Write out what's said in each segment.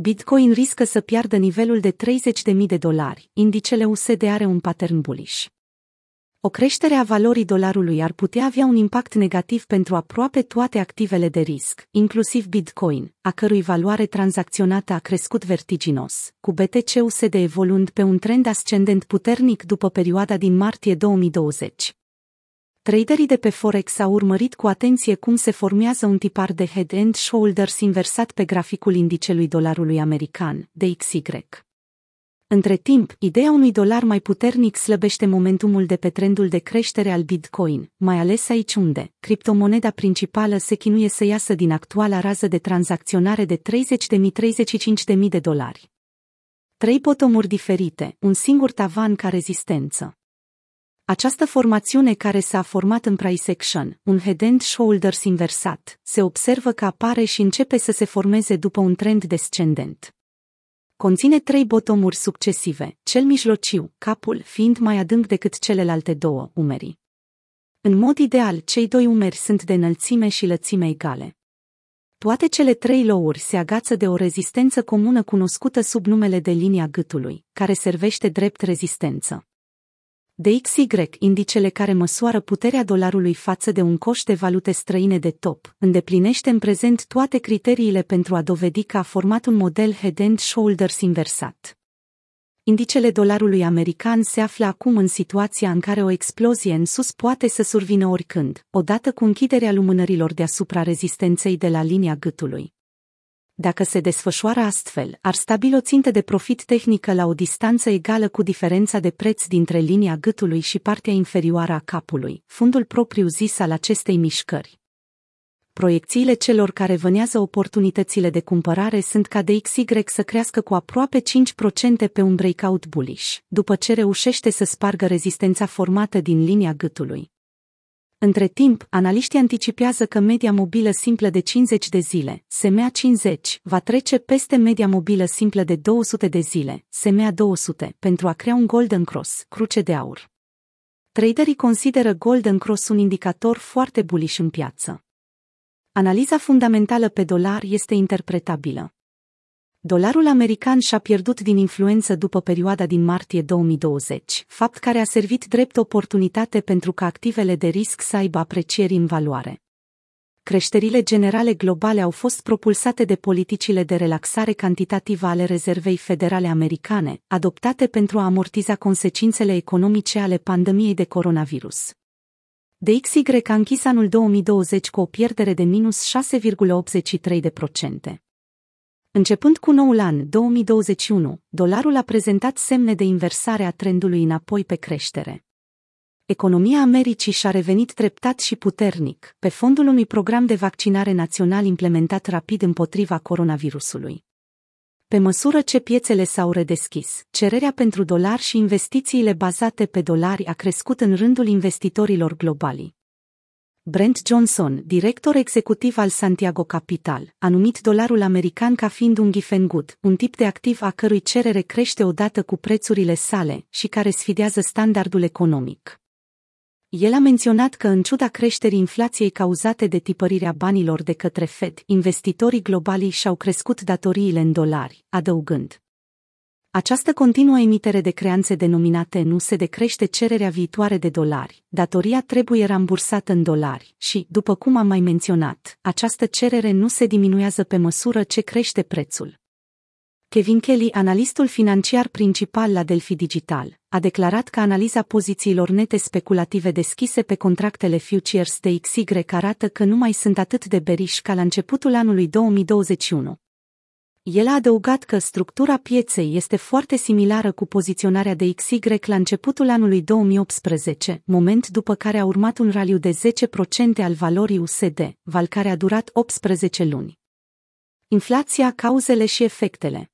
Bitcoin riscă să piardă nivelul de 30.000 de dolari, indicele USD are un pattern bullish. O creștere a valorii dolarului ar putea avea un impact negativ pentru aproape toate activele de risc, inclusiv Bitcoin, a cărui valoare tranzacționată a crescut vertiginos, cu BTC-USD evoluând pe un trend ascendent puternic după perioada din martie 2020. Traderii de pe Forex au urmărit cu atenție cum se formează un tipar de head and shoulders inversat pe graficul indicelui dolarului american, DXY. Între timp, ideea unui dolar mai puternic slăbește momentumul de pe trendul de creștere al Bitcoin, mai ales aici unde criptomoneda principală se chinuie să iasă din actuala rază de tranzacționare de 30.000-35.000 de dolari. Trei botomuri diferite, un singur tavan ca rezistență. Această formațiune care s-a format în price action, un head and shoulders inversat, se observă că apare și începe să se formeze după un trend descendent. Conține trei botomuri succesive, cel mijlociu, capul fiind mai adânc decât celelalte două, umerii. În mod ideal, cei doi umeri sunt de înălțime și lățime egale. Toate cele trei louri se agață de o rezistență comună cunoscută sub numele de linia gâtului, care servește drept rezistență. DXY, indicele care măsoară puterea dolarului față de un coș de valute străine de top, îndeplinește în prezent toate criteriile pentru a dovedi că a format un model head and shoulders inversat. Indicele dolarului american se află acum în situația în care o explozie în sus poate să survină oricând, odată cu închiderea lumânărilor deasupra rezistenței de la linia gâtului dacă se desfășoară astfel, ar stabili o țintă de profit tehnică la o distanță egală cu diferența de preț dintre linia gâtului și partea inferioară a capului, fundul propriu-zis al acestei mișcări. Proiecțiile celor care vânează oportunitățile de cumpărare sunt ca de XY să crească cu aproape 5% pe un breakout bullish, după ce reușește să spargă rezistența formată din linia gâtului. Între timp, analiștii anticipează că media mobilă simplă de 50 de zile, SMA 50, va trece peste media mobilă simplă de 200 de zile, SMA 200, pentru a crea un Golden Cross, cruce de aur. Traderii consideră Golden Cross un indicator foarte bullish în piață. Analiza fundamentală pe dolar este interpretabilă. Dolarul american și-a pierdut din influență după perioada din martie 2020, fapt care a servit drept oportunitate pentru ca activele de risc să aibă aprecieri în valoare. Creșterile generale globale au fost propulsate de politicile de relaxare cantitativă ale Rezervei Federale Americane, adoptate pentru a amortiza consecințele economice ale pandemiei de coronavirus. DXY a închis anul 2020 cu o pierdere de minus 6,83%. Începând cu noul an 2021, dolarul a prezentat semne de inversare a trendului înapoi pe creștere. Economia Americii și-a revenit treptat și puternic, pe fondul unui program de vaccinare național implementat rapid împotriva coronavirusului. Pe măsură ce piețele s-au redeschis, cererea pentru dolari și investițiile bazate pe dolari a crescut în rândul investitorilor globali. Brent Johnson, director executiv al Santiago Capital, a numit dolarul american ca fiind un good, un tip de activ a cărui cerere crește odată cu prețurile sale și care sfidează standardul economic. El a menționat că, în ciuda creșterii inflației cauzate de tipărirea banilor de către Fed, investitorii globali și-au crescut datoriile în dolari, adăugând. Această continuă emitere de creanțe denominate nu se decrește cererea viitoare de dolari, datoria trebuie rambursată în dolari și, după cum am mai menționat, această cerere nu se diminuează pe măsură ce crește prețul. Kevin Kelly, analistul financiar principal la Delphi Digital, a declarat că analiza pozițiilor nete speculative deschise pe contractele futures de XY arată că nu mai sunt atât de beriși ca la începutul anului 2021. El a adăugat că structura pieței este foarte similară cu poziționarea de XY la începutul anului 2018, moment după care a urmat un raliu de 10% al valorii USD, val care a durat 18 luni. Inflația, cauzele și efectele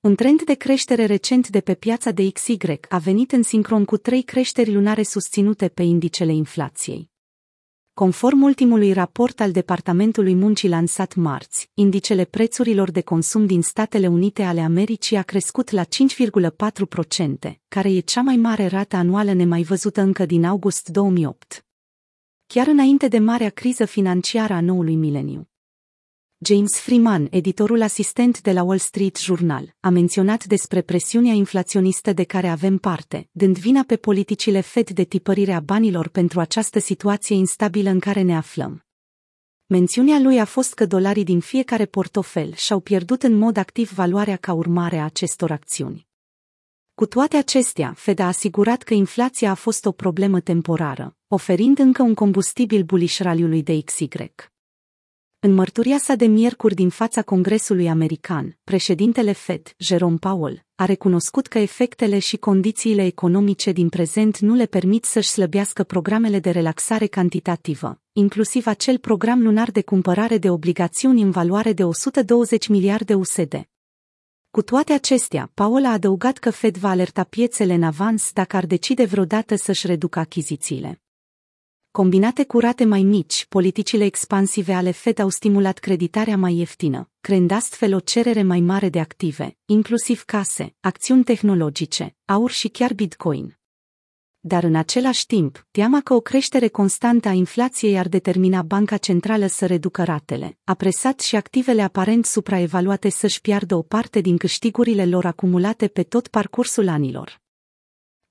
un trend de creștere recent de pe piața de XY a venit în sincron cu trei creșteri lunare susținute pe indicele inflației. Conform ultimului raport al Departamentului Muncii lansat marți, indicele prețurilor de consum din Statele Unite ale Americii a crescut la 5,4%, care e cea mai mare rată anuală nemai văzută încă din august 2008. Chiar înainte de marea criză financiară a noului mileniu. James Freeman, editorul asistent de la Wall Street Journal, a menționat despre presiunea inflaționistă de care avem parte, dând vina pe politicile Fed de tipărire a banilor pentru această situație instabilă în care ne aflăm. Mențiunea lui a fost că dolarii din fiecare portofel și-au pierdut în mod activ valoarea ca urmare a acestor acțiuni. Cu toate acestea, Fed a asigurat că inflația a fost o problemă temporară, oferind încă un combustibil bullish raliului de XY. În mărturia sa de miercuri din fața Congresului American, președintele Fed, Jerome Powell, a recunoscut că efectele și condițiile economice din prezent nu le permit să-și slăbească programele de relaxare cantitativă, inclusiv acel program lunar de cumpărare de obligațiuni în valoare de 120 miliarde USD. Cu toate acestea, Paul a adăugat că Fed va alerta piețele în avans dacă ar decide vreodată să-și reducă achizițiile. Combinate cu rate mai mici, politicile expansive ale Fed au stimulat creditarea mai ieftină, creând astfel o cerere mai mare de active, inclusiv case, acțiuni tehnologice, aur și chiar bitcoin. Dar în același timp, teama că o creștere constantă a inflației ar determina Banca Centrală să reducă ratele, a presat și activele aparent supraevaluate să-și piardă o parte din câștigurile lor acumulate pe tot parcursul anilor.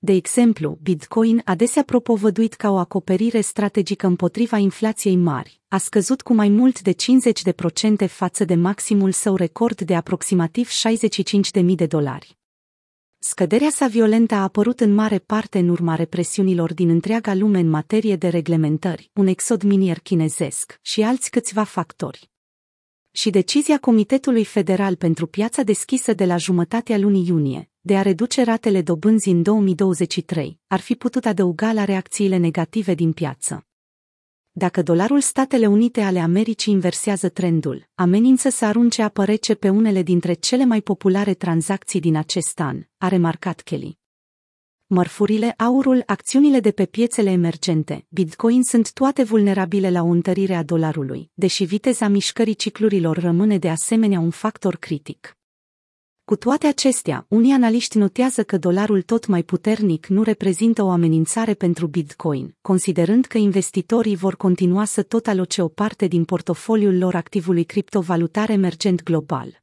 De exemplu, Bitcoin, adesea propovăduit ca o acoperire strategică împotriva inflației mari, a scăzut cu mai mult de 50% față de maximul său record de aproximativ 65.000 de dolari. Scăderea sa violentă a apărut în mare parte în urma represiunilor din întreaga lume în materie de reglementări, un exod minier chinezesc și alți câțiva factori. Și decizia Comitetului Federal pentru Piața Deschisă de la jumătatea lunii iunie, de a reduce ratele dobânzii în 2023, ar fi putut adăuga la reacțiile negative din piață. Dacă dolarul Statele Unite ale Americii inversează trendul, amenință să arunce apă rece pe unele dintre cele mai populare tranzacții din acest an, a remarcat Kelly. Mărfurile, aurul, acțiunile de pe piețele emergente, Bitcoin sunt toate vulnerabile la o întărire a dolarului, deși viteza mișcării ciclurilor rămâne de asemenea un factor critic. Cu toate acestea, unii analiști notează că dolarul tot mai puternic nu reprezintă o amenințare pentru Bitcoin, considerând că investitorii vor continua să tot aloce o parte din portofoliul lor activului criptovalutar emergent global.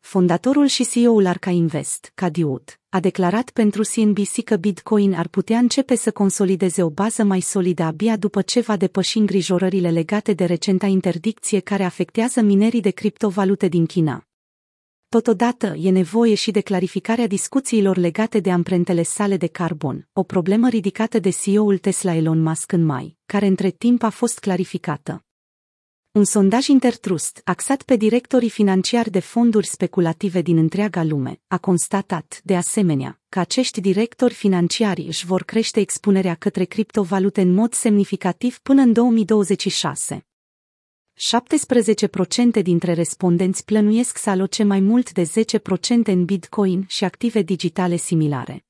Fondatorul și CEO-ul Arca Invest, Cadiut, a declarat pentru CNBC că Bitcoin ar putea începe să consolideze o bază mai solidă abia după ce va depăși îngrijorările legate de recenta interdicție care afectează minerii de criptovalute din China. Totodată, e nevoie și de clarificarea discuțiilor legate de amprentele sale de carbon, o problemă ridicată de CEO-ul Tesla Elon Musk în mai, care între timp a fost clarificată. Un sondaj intertrust, axat pe directorii financiari de fonduri speculative din întreaga lume, a constatat, de asemenea, că acești directori financiari își vor crește expunerea către criptovalute în mod semnificativ până în 2026. 17% dintre respondenți plănuiesc să aloce mai mult de 10% în Bitcoin și active digitale similare.